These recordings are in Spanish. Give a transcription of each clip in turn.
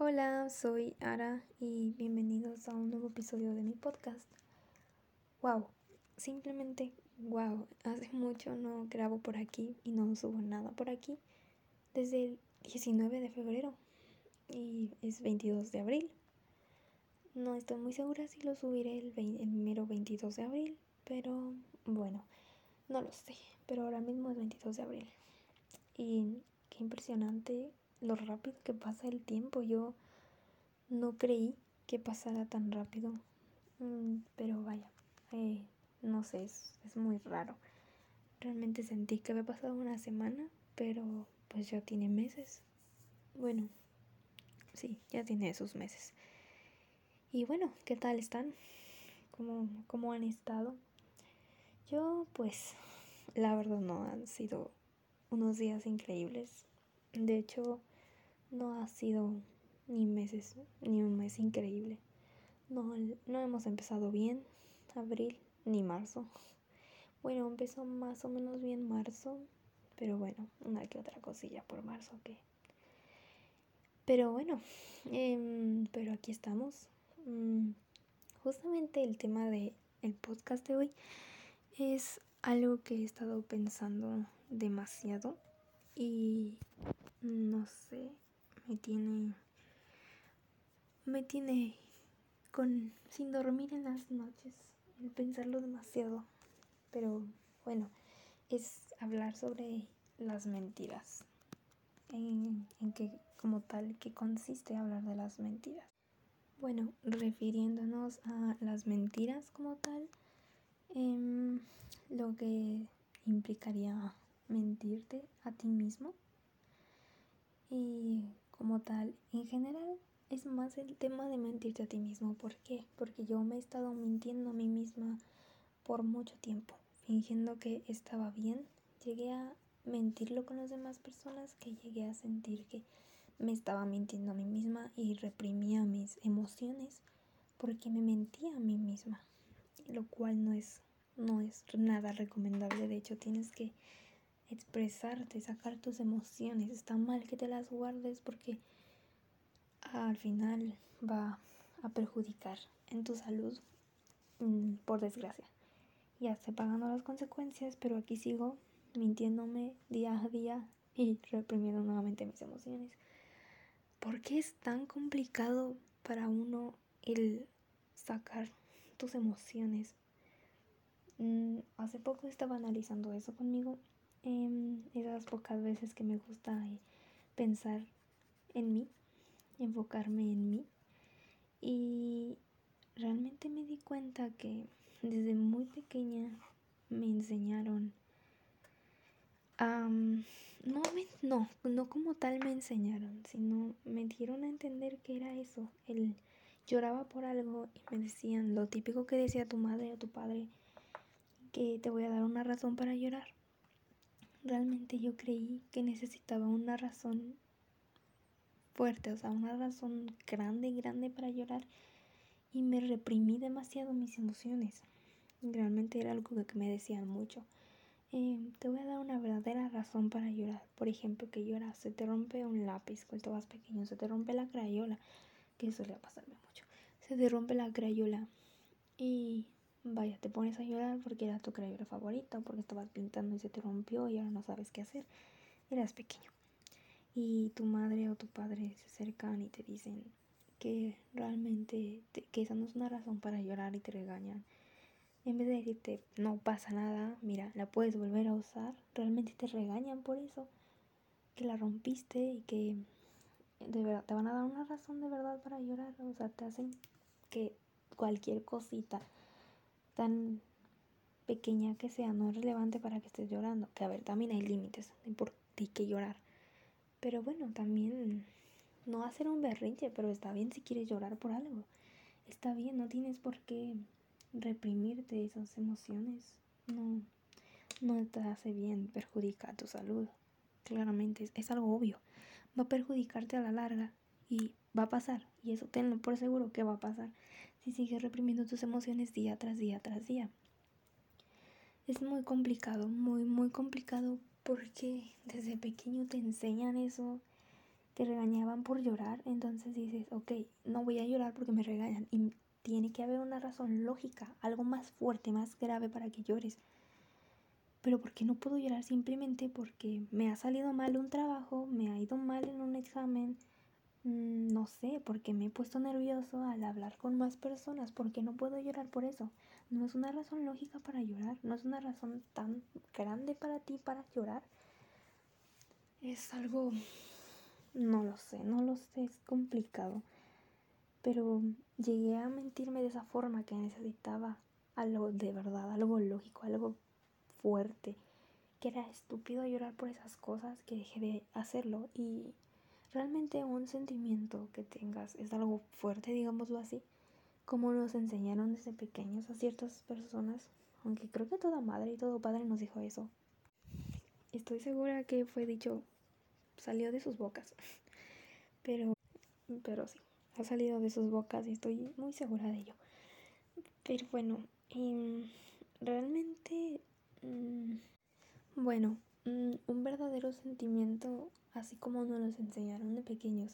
Hola, soy Ara y bienvenidos a un nuevo episodio de mi podcast. Wow, simplemente wow, hace mucho no grabo por aquí y no subo nada por aquí desde el 19 de febrero y es 22 de abril. No estoy muy segura si lo subiré el, el mero 22 de abril, pero bueno, no lo sé, pero ahora mismo es 22 de abril. Y qué impresionante lo rápido que pasa el tiempo. Yo no creí que pasara tan rápido. Mm, pero vaya, eh, no sé, es, es, muy raro. Realmente sentí que había pasado una semana, pero pues ya tiene meses. Bueno, sí, ya tiene esos meses. Y bueno, ¿qué tal están? ¿Cómo, cómo han estado? Yo pues, la verdad no han sido unos días increíbles. De hecho, no ha sido ni meses, ni un mes increíble. No, no hemos empezado bien abril ni marzo. Bueno, empezó más o menos bien marzo, pero bueno, una que otra cosilla por marzo que... Pero bueno, eh, pero aquí estamos. Mm, justamente el tema de el podcast de hoy es algo que he estado pensando demasiado y no sé, me tiene me tiene con sin dormir en las noches, el pensarlo demasiado. Pero bueno, es hablar sobre las mentiras. En, en que como tal, ¿qué consiste hablar de las mentiras? Bueno, refiriéndonos a las mentiras como tal, eh, lo que implicaría mentirte a ti mismo y como tal, en general es más el tema de mentirte a ti mismo. ¿Por qué? Porque yo me he estado mintiendo a mí misma por mucho tiempo, fingiendo que estaba bien. Llegué a mentirlo con las demás personas, que llegué a sentir que me estaba mintiendo a mí misma y reprimía mis emociones porque me mentía a mí misma, lo cual no es no es nada recomendable. De hecho, tienes que expresarte, sacar tus emociones. Está mal que te las guardes porque al final va a perjudicar en tu salud, mm, por desgracia. Ya estoy pagando las consecuencias, pero aquí sigo mintiéndome día a día y reprimiendo nuevamente mis emociones. ¿Por qué es tan complicado para uno el sacar tus emociones? Mm, hace poco estaba analizando eso conmigo. Eh, esas pocas veces que me gusta eh, pensar en mí enfocarme en mí. Y realmente me di cuenta que desde muy pequeña me enseñaron no, no, no como tal me enseñaron, sino me dieron a entender que era eso. El lloraba por algo y me decían lo típico que decía tu madre o tu padre, que te voy a dar una razón para llorar. Realmente yo creí que necesitaba una razón fuerte, o sea, una razón grande, grande para llorar y me reprimí demasiado mis emociones. Realmente era algo que me decían mucho. Eh, te voy a dar una verdadera razón para llorar. Por ejemplo, que lloras, se te rompe un lápiz cuando estabas pequeño, se te rompe la crayola, que suele pasarme mucho. Se te rompe la crayola y vaya, te pones a llorar porque era tu crayola favorita, porque estabas pintando y se te rompió y ahora no sabes qué hacer. Eras pequeño y tu madre o tu padre se acercan y te dicen que realmente que esa no es una razón para llorar y te regañan. En vez de decirte no pasa nada, mira, la puedes volver a usar, realmente te regañan por eso, que la rompiste y que de verdad te van a dar una razón de verdad para llorar, o sea, te hacen que cualquier cosita tan pequeña que sea no es relevante para que estés llorando, que a ver, también hay límites, por ti que llorar pero bueno, también no hacer un berrinche, pero está bien si quieres llorar por algo. Está bien, no tienes por qué reprimirte esas emociones. No, no te hace bien, perjudica tu salud. Claramente es, es algo obvio. Va a perjudicarte a la larga y va a pasar. Y eso tenlo por seguro que va a pasar si sigues reprimiendo tus emociones día tras día tras día. Es muy complicado, muy, muy complicado porque desde pequeño te enseñan eso, te regañaban por llorar, entonces dices, ok, no voy a llorar porque me regañan. Y tiene que haber una razón lógica, algo más fuerte, más grave para que llores. Pero ¿por qué no puedo llorar simplemente porque me ha salido mal un trabajo, me ha ido mal en un examen? Mm, no sé, porque me he puesto nervioso al hablar con más personas. ¿Por qué no puedo llorar por eso? No es una razón lógica para llorar, no es una razón tan grande para ti para llorar. Es algo no lo sé, no lo sé, es complicado. Pero llegué a mentirme de esa forma que necesitaba algo de verdad, algo lógico, algo fuerte. Que era estúpido llorar por esas cosas, que dejé de hacerlo. Y realmente un sentimiento que tengas es algo fuerte, digámoslo así. Como nos enseñaron desde pequeños a ciertas personas. Aunque creo que toda madre y todo padre nos dijo eso. Estoy segura que fue dicho salió de sus bocas. Pero, pero sí, ha salido de sus bocas y estoy muy segura de ello. Pero bueno, em, realmente, mm, bueno, un verdadero sentimiento, así como nos los enseñaron de pequeños,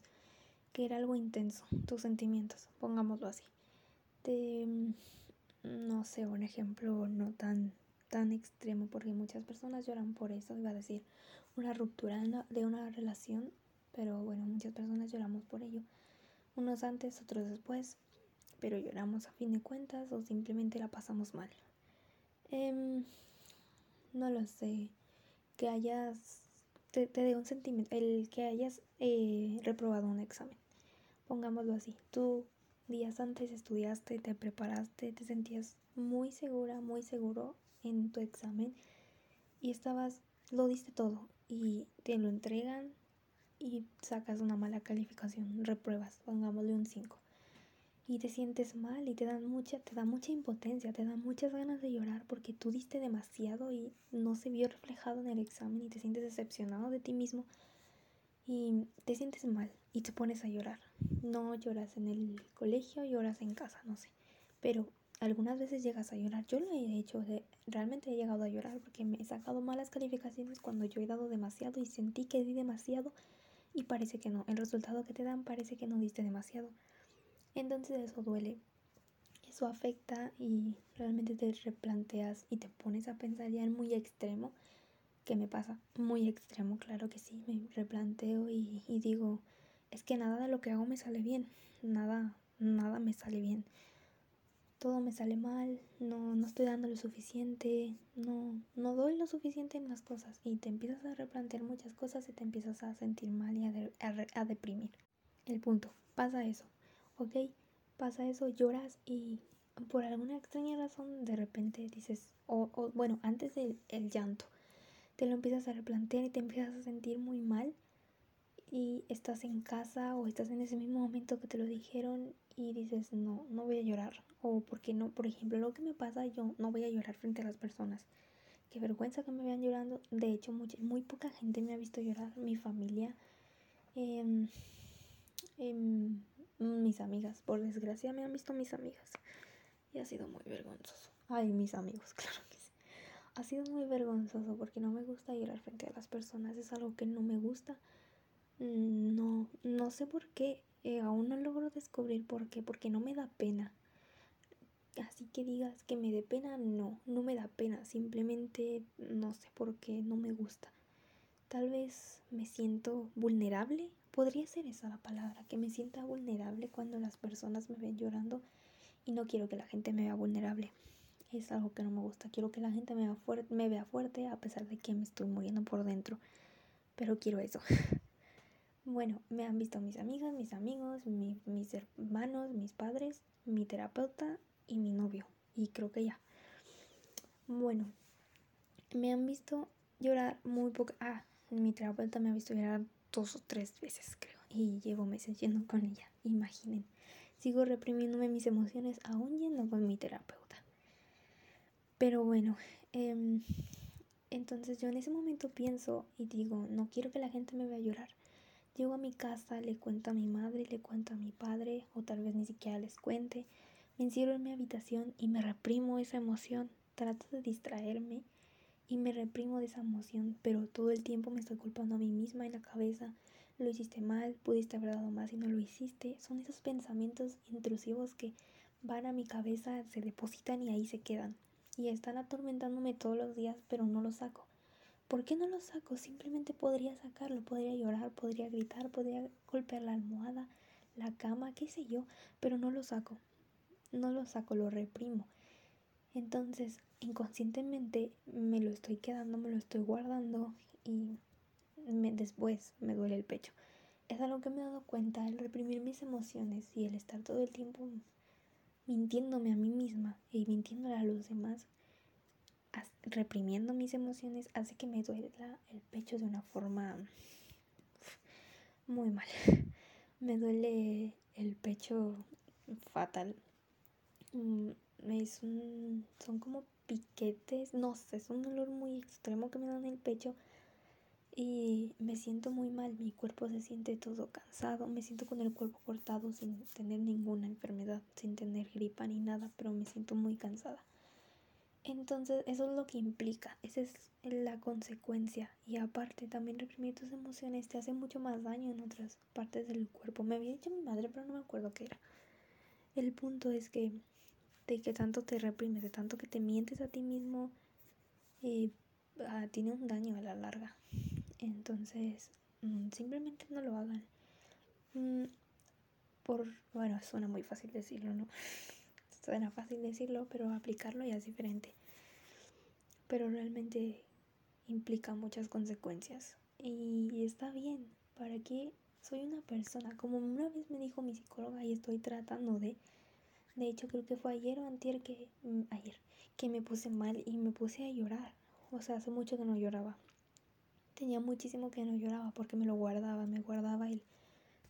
que era algo intenso, tus sentimientos, pongámoslo así. De, mm, no sé, un ejemplo no tan, tan extremo, porque muchas personas lloran por eso, iba a decir, una ruptura de una relación, pero bueno, muchas personas lloramos por ello. Unos antes, otros después, pero lloramos a fin de cuentas o simplemente la pasamos mal. Em, no lo sé, que hayas, te, dé un sentimiento, el que hayas eh, reprobado un examen, pongámoslo así, tú días antes estudiaste, te preparaste, te sentías muy segura, muy seguro en tu examen y estabas, lo diste todo y te lo entregan y sacas una mala calificación, repruebas, pongámosle un 5. Y te sientes mal y te dan mucha, te da mucha impotencia, te da muchas ganas de llorar porque tú diste demasiado y no se vio reflejado en el examen y te sientes decepcionado de ti mismo y te sientes mal y te pones a llorar. No lloras en el colegio, lloras en casa, no sé. Pero algunas veces llegas a llorar. Yo lo he hecho, realmente he llegado a llorar porque me he sacado malas calificaciones cuando yo he dado demasiado y sentí que di demasiado y parece que no. El resultado que te dan parece que no diste demasiado. Entonces eso duele. Eso afecta y realmente te replanteas y te pones a pensar ya en muy extremo. ¿Qué me pasa? Muy extremo, claro que sí. Me replanteo y, digo, es que nada de lo que hago me sale bien. Nada, nada me sale bien todo me sale mal, no, no estoy dando lo suficiente, no, no doy lo suficiente en las cosas y te empiezas a replantear muchas cosas y te empiezas a sentir mal y a, deprimir. El punto, pasa eso, ¿ok? Pasa eso, lloras y por alguna extraña razón de repente dices, o, bueno, antes del el llanto, te lo empiezas a replantear y te empiezas a sentir muy mal y estás en casa o estás en ese mismo momento que te lo dijeron y dices, no, no voy a llorar. O porque no, por ejemplo, lo que me pasa, yo no voy a llorar frente a las personas. Qué vergüenza que me vean llorando. De hecho, mucha, muy poca gente me ha visto llorar. Mi familia, em, em, mis amigas, por desgracia me han visto mis amigas. Y ha sido muy vergonzoso. Ay, mis amigos, claro que sí. Ha sido muy vergonzoso porque no me gusta llorar frente a las personas. Es algo que no me gusta. Mm, no, no sé por qué. Eh, aún no logro descubrir por qué, porque no me da pena. Así que digas que me dé pena, no, no me da pena, simplemente no sé por qué, no me gusta. Tal vez me siento vulnerable, podría ser esa la palabra, que me sienta vulnerable cuando las personas me ven llorando y no quiero que la gente me vea vulnerable. Es algo que no me gusta, quiero que la gente me vea, fuerte, me vea fuerte a pesar de que me estoy muriendo por dentro, pero quiero eso. Bueno, me han visto mis amigas, mis amigos, mis hermanos, mis padres, mi terapeuta y mi novio. Y creo que ya. Bueno, me han visto llorar muy poco. Ah, mi terapeuta me ha visto llorar dos o tres veces, creo. Y llevo meses yendo con ella. Imaginen. Sigo reprimiéndome mis emociones aún yendo con mi terapeuta. Pero bueno, em, entonces yo en ese momento pienso y digo, no quiero que la gente me vea llorar. Llego a mi casa, le cuento a mi madre, le cuento a mi padre, o tal vez ni siquiera les cuente. Me encierro en mi habitación y me reprimo esa emoción. Trato de distraerme y me reprimo de esa emoción, pero todo el tiempo me estoy culpando a mí misma en la cabeza. lo hiciste mal, pudiste haber dado más y no lo hiciste. Son esos pensamientos intrusivos que van a mi cabeza, se depositan y ahí se quedan. Y están atormentándome todos los días, pero no los saco. ¿Por qué no lo saco? Simplemente podría sacarlo, podría llorar, podría gritar, podría golpear la almohada, la cama, qué sé yo, pero no lo saco. No lo saco, lo reprimo. Entonces, inconscientemente me lo estoy quedando, me lo estoy guardando y después me duele el pecho. Es algo que me he dado cuenta, el reprimir mis emociones y el estar todo el tiempo mintiéndome a mí misma y mintiéndole a los demás, reprimiendo mis emociones, hace que me duela el pecho de una forma muy mal. Me duele el pecho fatal. Mm, son como piquetes, no sé, es un dolor muy extremo que me da en el pecho y me siento muy mal, mi cuerpo se siente todo cansado, me siento con el cuerpo cortado sin tener ninguna enfermedad, sin tener gripa ni nada, pero me siento muy cansada. Entonces eso es lo que implica, esa es la consecuencia y aparte también reprimir tus emociones te hace mucho más daño en otras partes del cuerpo. Me había dicho mi madre, pero no me acuerdo qué era. El punto es que de que tanto te reprimes, de tanto que te mientes a ti mismo, eh, ah, tiene un daño a la larga. Entonces, mm, simplemente no lo hagan. Mm, por, bueno, suena muy fácil decirlo, ¿no? Suena fácil decirlo, pero aplicarlo ya es diferente. Pero realmente implica muchas consecuencias. Y está bien. ¿Para qué soy una persona? Como una vez me dijo mi psicóloga y estoy tratando de... De hecho, creo que fue ayer o antier que... Mm, ayer. Que me puse mal y me puse a llorar. O sea, hace mucho que no lloraba tenía muchísimo que no lloraba porque me lo guardaba, me guardaba el,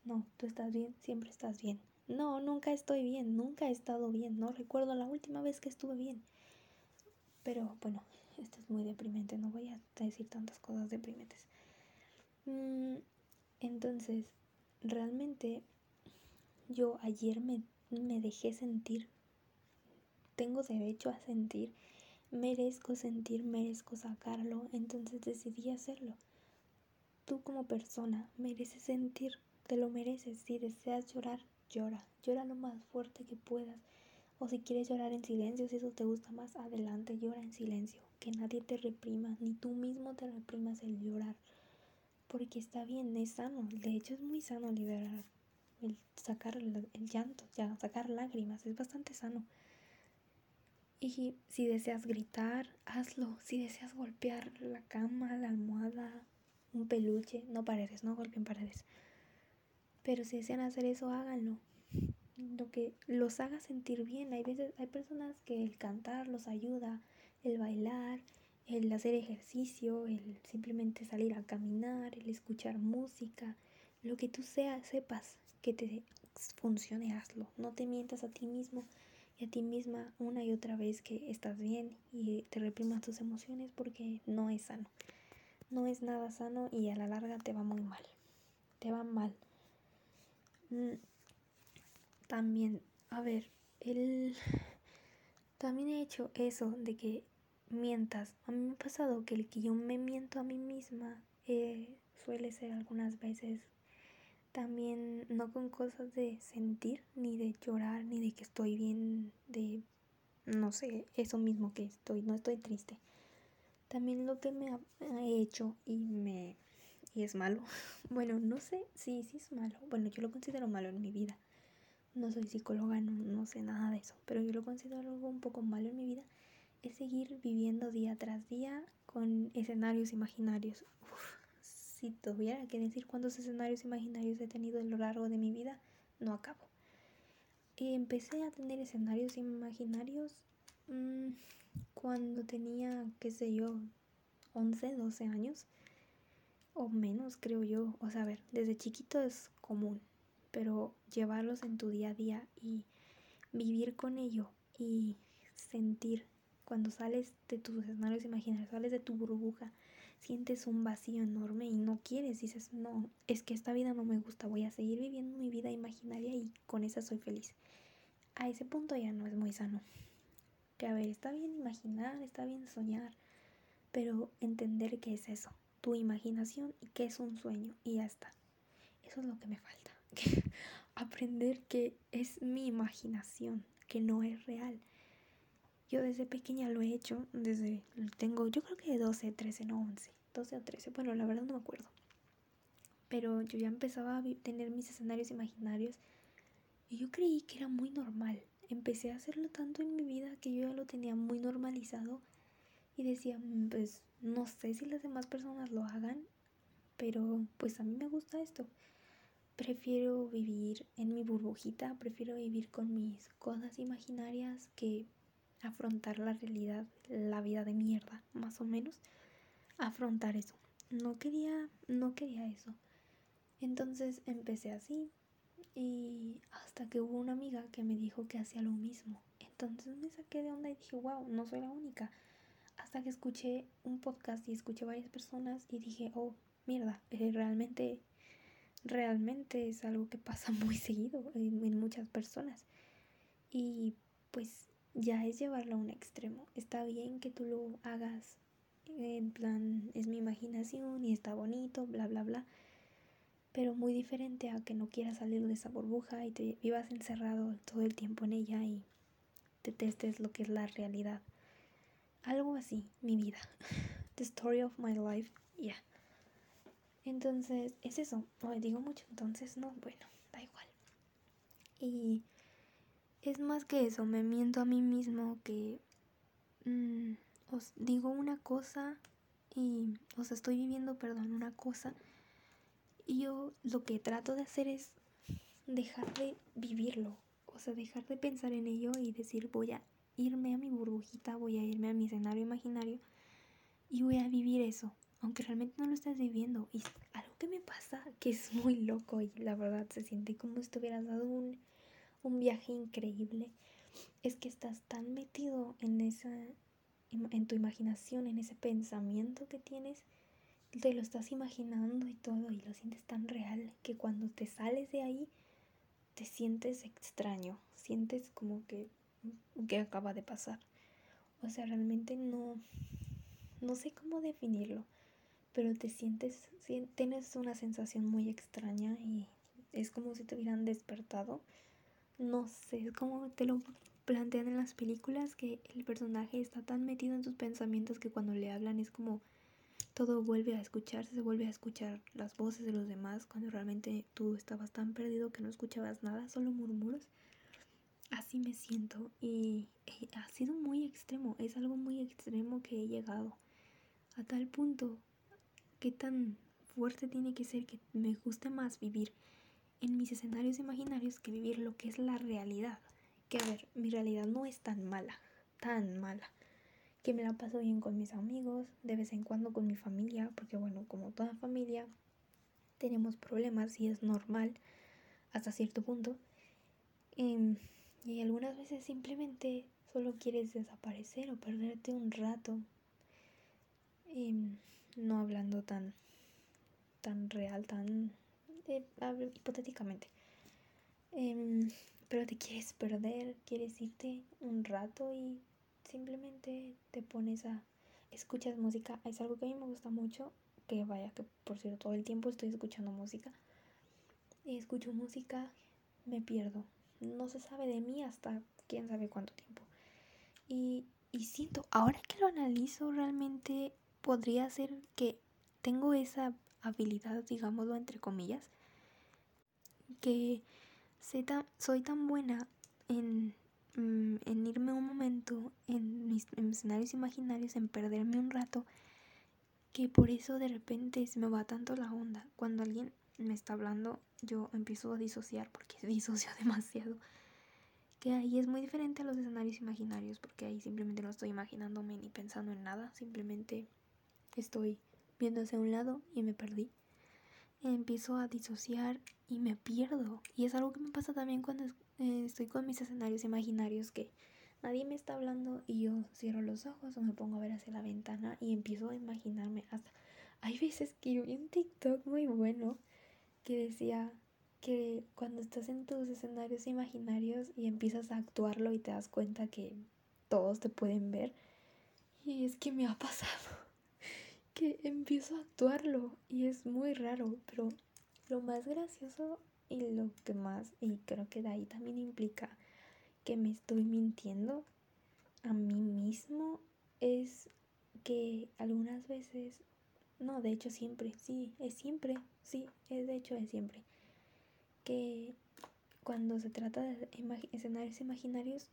no, tú estás bien, siempre estás bien. No, nunca estoy bien, nunca he estado bien, no recuerdo la última vez que estuve bien. Pero bueno, esto es muy deprimente, no voy a decir tantas cosas deprimentes. Mm, entonces, realmente yo ayer me, me dejé sentir, tengo derecho a sentir merezco sentir, merezco sacarlo, entonces decidí hacerlo. Tú como persona mereces sentir, te lo mereces. Si deseas llorar, llora, llora lo más fuerte que puedas. O si quieres llorar en silencio, si eso te gusta más, adelante, llora en silencio. Que nadie te reprima, ni tú mismo te reprimas el llorar. Porque está bien, es sano. De hecho, es muy sano liberar, el sacar el, llanto, ya, sacar lágrimas, es bastante sano. Y si deseas gritar, hazlo. Si deseas golpear la cama, la almohada, un peluche, no paredes, no golpeen paredes. Pero si desean hacer eso, háganlo. Lo que los haga sentir bien. Hay veces, hay personas que el cantar los ayuda, el bailar, el hacer ejercicio, el simplemente salir a caminar, el escuchar música, lo que tú seas, sepas que te funcione, hazlo. No te mientas a ti mismo y a ti misma una y otra vez que estás bien y te reprimas tus emociones porque no es sano. No es nada sano y a la larga te va muy mal. Te va mal. Mm, también, a ver, él también he hecho eso de que mientas. A mí me ha pasado que el que yo me miento a mí misma eh, suele ser algunas veces también no con cosas de sentir, ni de llorar, ni de que estoy bien, de no sé, eso mismo que estoy, no estoy triste. También lo que me ha hecho y me y es malo. Bueno, no sé, sí, sí es malo. Bueno, yo lo considero malo en mi vida. No soy psicóloga, no, no sé nada de eso, pero yo lo considero algo un poco malo en mi vida. Es seguir viviendo día tras día con escenarios imaginarios si tuviera que decir cuántos escenarios imaginarios he tenido a lo largo de mi vida, no acabo. empecé a tener escenarios imaginarios mm, cuando tenía, qué sé yo, 11, 12 años o menos, creo yo. O sea, a ver, desde chiquito es común, pero llevarlos en tu día a día y vivir con ello y sentir cuando sales de tus escenarios imaginarios, sales de tu burbuja, sientes un vacío enorme y no quieres, dices, no, es que esta vida no me gusta, voy a seguir viviendo mi vida imaginaria y con esa soy feliz. A ese punto ya no es muy sano. Que a ver, está bien imaginar, está bien soñar, pero entender qué es eso, tu imaginación y qué es un sueño y ya está. eso es lo que me falta. Aprender que es mi imaginación, que no es real. Yo desde pequeña lo he hecho, desde tengo, yo creo que 12, 13, no 11, 12 o 13, bueno, la verdad no me acuerdo. Pero yo ya empezaba a tener mis escenarios imaginarios y yo creí que era muy normal. Empecé a hacerlo tanto en mi vida que yo ya lo tenía muy normalizado y decía, mm, pues no sé si las demás personas lo hagan, pero pues a mí me gusta esto. Prefiero vivir en mi burbujita, prefiero vivir con mis cosas imaginarias que afrontar la realidad, la vida de mierda, más o menos. Afrontar eso. No quería, no quería eso. Entonces empecé así y hasta que hubo una amiga que me dijo que hacía lo mismo. Entonces me saqué de onda y dije, wow, no soy la única. Hasta que escuché un podcast y escuché varias personas y dije, oh, mierda, eh, realmente, realmente es algo que pasa muy seguido en, muchas personas. Y pues ya es llevarlo a un extremo. Está bien que tú lo hagas en plan, es mi imaginación y está bonito, bla, bla, bla. Pero muy diferente a que no quieras salir de esa burbuja y te vivas encerrado todo el tiempo en ella y detestes lo que es la realidad. Algo así, mi vida. The story of my life, yeah. Entonces, es eso. Digo mucho, entonces no, bueno, da igual. Y es más que eso, me miento a mí mismo que mm, os digo una cosa y os estoy viviendo, perdón, una cosa. Y yo lo que trato de hacer es dejar de vivirlo, o sea, dejar de pensar en ello y decir voy a irme a mi burbujita, voy a irme a mi escenario imaginario y voy a vivir eso aunque realmente no lo estás viviendo. Y algo que me pasa que es muy loco y la verdad se siente como si te dado un, un viaje increíble, es que estás tan metido en esa en tu imaginación, en ese pensamiento que tienes, te lo estás imaginando y todo y lo sientes tan real que cuando te sales de ahí te sientes extraño, sientes como que que acaba de pasar. O sea, realmente no no sé cómo definirlo pero te sientes, tienes una sensación muy extraña y es como si te hubieran despertado. No sé, es como te lo plantean en las películas que el personaje está tan metido en sus pensamientos que cuando le hablan es como todo vuelve a escucharse, se vuelve a escuchar las voces de los demás cuando realmente tú estabas tan perdido que no escuchabas nada, solo murmuros. Así me siento y ha sido muy extremo, es algo muy extremo que he llegado a tal punto qué tan fuerte tiene que ser que me guste más vivir en mis escenarios imaginarios que vivir lo que es la realidad. Que ver, mi realidad no es tan mala, tan mala. Que me la paso bien con mis amigos, de vez en cuando con mi familia, porque bueno, como toda familia, tenemos problemas y es normal hasta cierto punto. Em, y algunas veces simplemente solo quieres desaparecer o perderte un rato. Em, no hablando tan, tan real, tan eh, hipotéticamente. Em, pero te quieres perder, quieres irte un rato y simplemente te pones a escuchas música. Es algo que a mí me gusta mucho, que vaya que por cierto todo el tiempo estoy escuchando música. Escucho música, me pierdo. No se sabe de mí hasta quién sabe cuánto tiempo. Y, y siento, ahora que lo analizo realmente podría ser que tengo esa habilidad, digámoslo entre comillas, que soy tan buena en, mm, en irme un momento en mis, escenarios imaginarios, en perderme un rato, que por eso de repente se me va tanto la onda. Cuando alguien me está hablando, yo empiezo a disociar porque disocio demasiado. Que ahí es muy diferente a los escenarios imaginarios porque ahí simplemente no estoy imaginándome ni pensando en nada, simplemente estoy viendo hacia un lado y me perdí. Empiezo a disociar y me pierdo. Y es algo que me pasa también cuando eh, estoy con mis escenarios imaginarios que nadie me está hablando y yo cierro los ojos o me pongo a ver hacia la ventana y empiezo a imaginarme hasta... Hay veces que yo vi un TikTok muy bueno que decía que cuando estás en tus escenarios imaginarios y empiezas a actuarlo y te das cuenta que todos te pueden ver. Y es que me ha pasado que empiezo a actuarlo y es muy raro, pero lo más gracioso y lo que más, y creo que de ahí también implica que me estoy mintiendo a mí mismo, es que algunas veces, no, de hecho siempre, sí, es siempre, sí, es de hecho es siempre, que cuando se trata de escenarios imaginarios,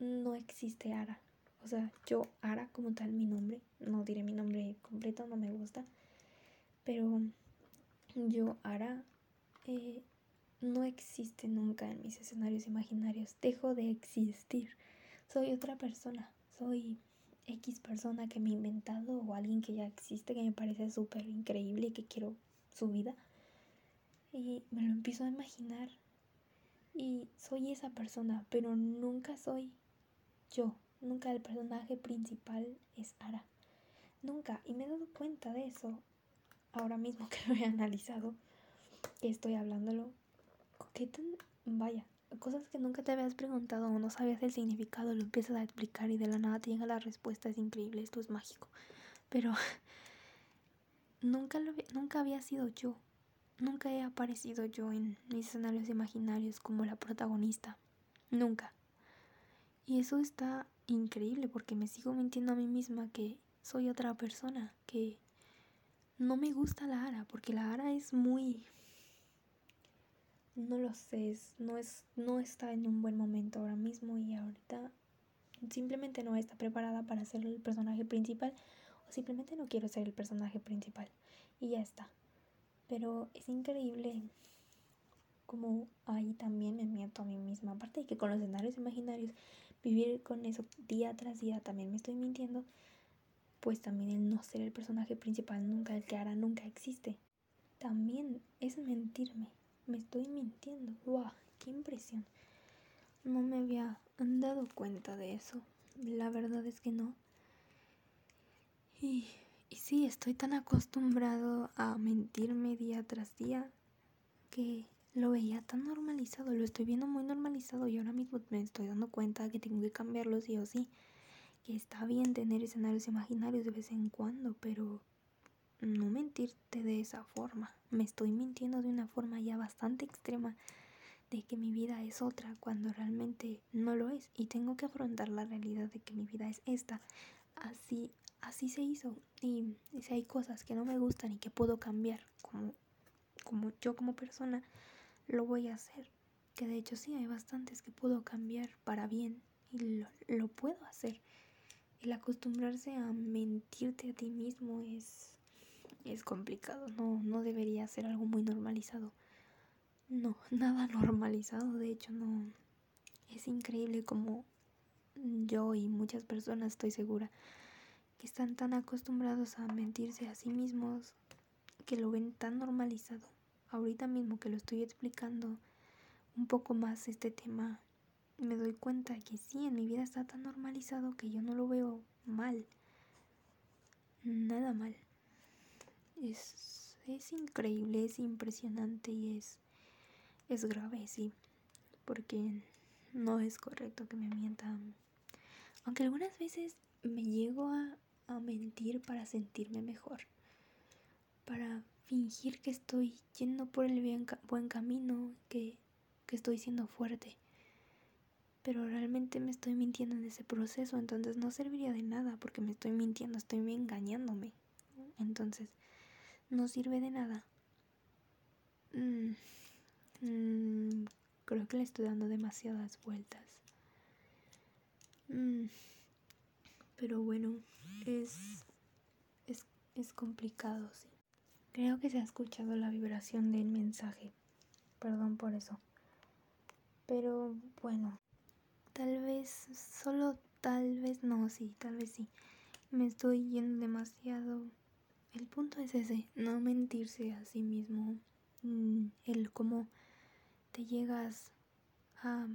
no existe Ara. O sea, yo, Ara como tal, mi nombre, no diré mi nombre completo, no me gusta, pero yo, Ara, eh, no existe nunca en mis escenarios imaginarios. Dejo de existir. Soy otra persona. Soy X persona que me he inventado o alguien que ya existe que me parece súper increíble y que quiero su vida. Y me lo empiezo a imaginar. Y soy esa persona, pero nunca soy yo. Nunca el personaje principal es Ara. Nunca. Y me he dado cuenta de eso ahora mismo que lo he analizado, que estoy hablándolo. ¿Qué tan... Vaya, cosas que nunca te habías preguntado o no sabías el significado, lo empiezas a explicar y de la nada te llega la respuesta, es increíble, esto es mágico. Pero nunca, lo, nunca había sido yo, nunca he aparecido yo en mis escenarios imaginarios como la protagonista, nunca. Y eso está increíble porque me sigo mintiendo a mí misma que soy otra persona, que no me gusta la Ara, porque la Ara es muy no lo sé, no, es, no está en un buen momento ahora mismo y ahorita simplemente no está preparada para ser el personaje principal o simplemente no quiero ser el personaje principal y ya está. Pero es increíble como ahí también me miento a mí misma. Aparte de que con los escenarios imaginarios, vivir con eso día tras día también me estoy mintiendo, pues también el no ser el personaje principal nunca, el que hará nunca existe. También es mentirme me estoy mintiendo. ¡Wow! ¡Qué impresión! No me había dado cuenta de eso. La verdad es que no. Y, y sí, estoy tan acostumbrado a mentirme día tras día que lo veía tan normalizado, lo estoy viendo muy normalizado y ahora mismo me estoy dando cuenta que tengo que cambiarlo sí o sí. Que está bien tener escenarios imaginarios de vez en cuando, pero no mentirte de esa forma. Me estoy mintiendo de una forma ya bastante extrema de que mi vida es otra cuando realmente no lo es y tengo que afrontar la realidad de que mi vida es esta. Así así se hizo y, si hay cosas que no me gustan y que puedo cambiar como como yo como persona lo voy a hacer. Que de hecho sí hay bastantes que puedo cambiar para bien y lo, puedo hacer. El acostumbrarse a mentirte a ti mismo es es complicado, no, no debería ser algo muy normalizado. No, nada normalizado, de hecho no. Es increíble como yo y muchas personas estoy segura que están tan acostumbrados a mentirse a sí mismos que lo ven tan normalizado. Ahorita mismo que lo estoy explicando un poco más este tema, me doy cuenta que sí, en mi vida está tan normalizado que yo no lo veo mal. Nada mal es, es increíble, es impresionante y es, es grave, sí, porque no es correcto que me mientan. Aunque algunas veces me llego a, a mentir para sentirme mejor, para fingir que estoy yendo por el buen camino, que, que estoy siendo fuerte. Pero realmente me estoy mintiendo en ese proceso, entonces no serviría de nada porque me estoy mintiendo, estoy engañándome. Entonces, no sirve de nada. Mm, mm, creo que le estoy dando demasiadas vueltas. Mm, pero bueno, es, es, es complicado, sí. Creo que se ha escuchado la vibración del mensaje. Perdón por eso. Pero bueno, tal vez, solo tal vez no, sí, tal vez sí. Me estoy yendo demasiado el punto es ese, no mentirse a sí mismo, mm, el cómo te llegas a,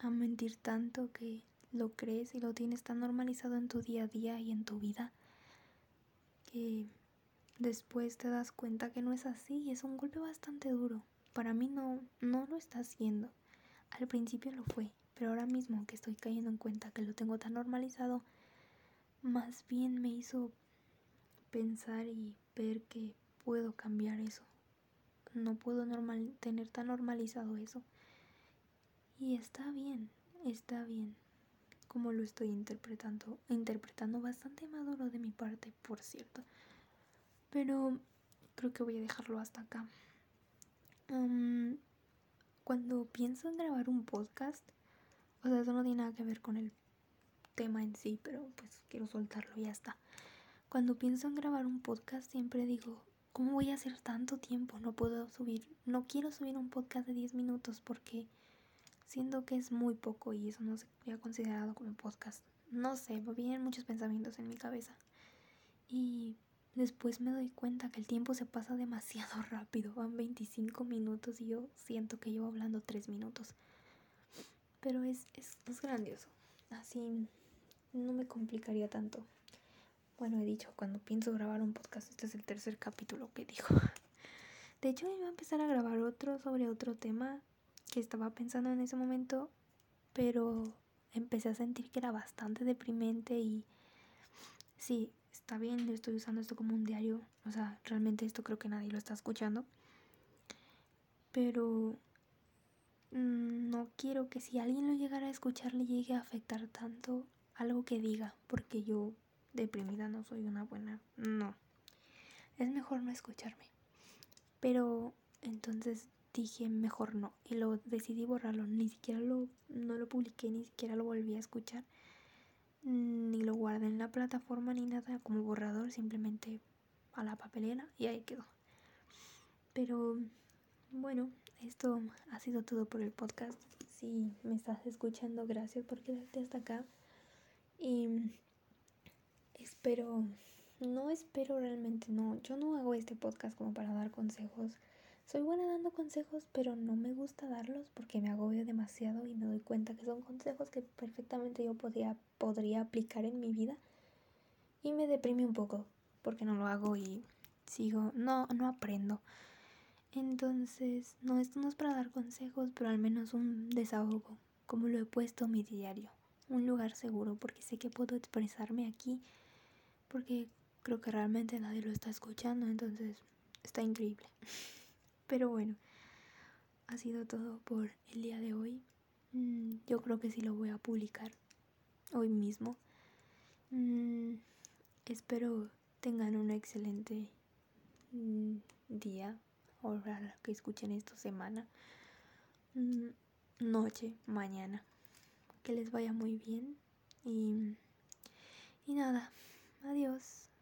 a mentir tanto que lo crees y lo tienes tan normalizado en tu día a día y en tu vida que después te das cuenta que no es así y es un golpe bastante duro. Para mí no, no lo está haciendo. Al principio lo fue, pero ahora mismo que estoy cayendo en cuenta que lo tengo tan normalizado, más bien me hizo pensar y ver que puedo cambiar eso. no puedo normal, tener tan normalizado eso. Y está bien, está bien como lo estoy interpretando, interpretando bastante maduro de mi parte, por cierto. Pero creo que voy a dejarlo hasta acá. cuando pienso en grabar un podcast, o sea, eso no tiene nada que ver con el tema en sí, pero pues quiero soltarlo y ya está. Cuando pienso en grabar un podcast siempre digo, ¿cómo voy a hacer tanto tiempo? No puedo subir, no quiero subir un podcast de 10 minutos porque siento que es muy poco y eso no se había considerado como podcast. No sé, me vienen muchos pensamientos en mi cabeza. Y después me doy cuenta que el tiempo se pasa demasiado rápido. Van 25 minutos y yo siento que llevo hablando 3 minutos. Pero es, es, es grandioso. Así no me complicaría tanto. Bueno, he dicho, cuando pienso grabar un podcast, este es el tercer capítulo que digo. De hecho, iba a empezar a grabar otro sobre otro tema que estaba pensando en ese momento, pero empecé a sentir que era bastante deprimente y sí, está bien, yo estoy usando esto como un diario, o sea, realmente esto creo que nadie lo está escuchando, pero mm, no quiero que si alguien lo llegara a escuchar le llegue a afectar tanto algo que diga, porque yo deprimida no soy una buena, no, es mejor no escucharme, pero entonces dije mejor no y lo decidí borrarlo ni siquiera lo no lo publiqué ni siquiera lo volví a escuchar ni lo guardé en la plataforma ni nada como borrador simplemente a la papelera y ahí quedó. Pero bueno esto ha sido todo por el podcast. Si me estás escuchando gracias por quedarte hasta acá. Y espero no espero realmente no yo no hago este podcast como para dar consejos soy buena dando consejos, pero no me gusta darlos porque me agobio demasiado y me doy cuenta que son consejos que perfectamente yo podría, podría aplicar en mi vida. Y me deprime un poco porque no lo hago y sigo, no, no aprendo. Entonces, no, esto no es para dar consejos, pero al menos un desahogo, como lo he puesto mi diario. Un lugar seguro porque sé que puedo expresarme aquí porque creo que realmente nadie lo está escuchando, entonces está increíble. Pero bueno, ha sido todo por el día de hoy. Mm, yo creo que sí lo voy a publicar hoy mismo. Mm, espero tengan un excelente mm, día. Ahora que escuchen esto semana. noche, mañana. Que les vaya muy bien. Y, y nada, adiós.